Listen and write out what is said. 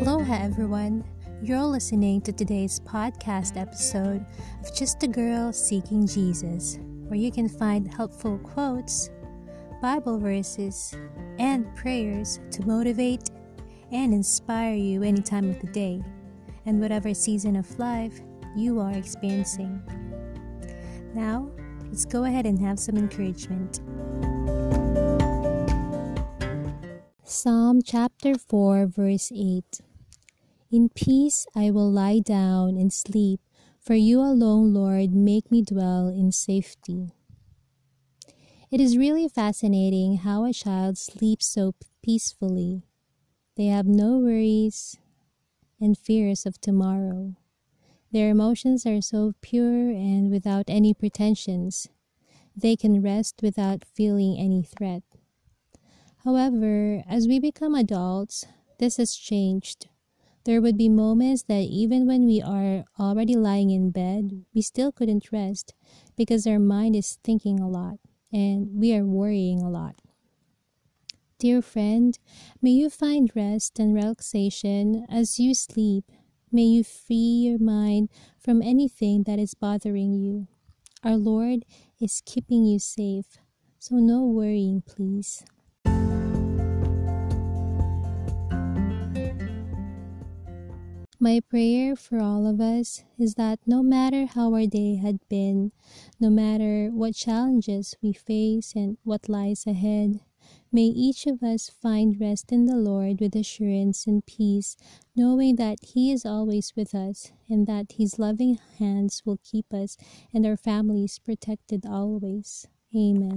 Aloha, everyone. You're listening to today's podcast episode of Just a Girl Seeking Jesus, where you can find helpful quotes, Bible verses, and prayers to motivate and inspire you any time of the day and whatever season of life you are experiencing. Now, let's go ahead and have some encouragement. Psalm chapter 4, verse 8 In peace I will lie down and sleep, for you alone, Lord, make me dwell in safety. It is really fascinating how a child sleeps so peacefully. They have no worries and fears of tomorrow. Their emotions are so pure and without any pretensions. They can rest without feeling any threat. However, as we become adults, this has changed. There would be moments that even when we are already lying in bed, we still couldn't rest because our mind is thinking a lot and we are worrying a lot. Dear friend, may you find rest and relaxation as you sleep. May you free your mind from anything that is bothering you. Our Lord is keeping you safe, so no worrying, please. My prayer for all of us is that no matter how our day had been, no matter what challenges we face and what lies ahead, may each of us find rest in the Lord with assurance and peace, knowing that He is always with us and that His loving hands will keep us and our families protected always. Amen.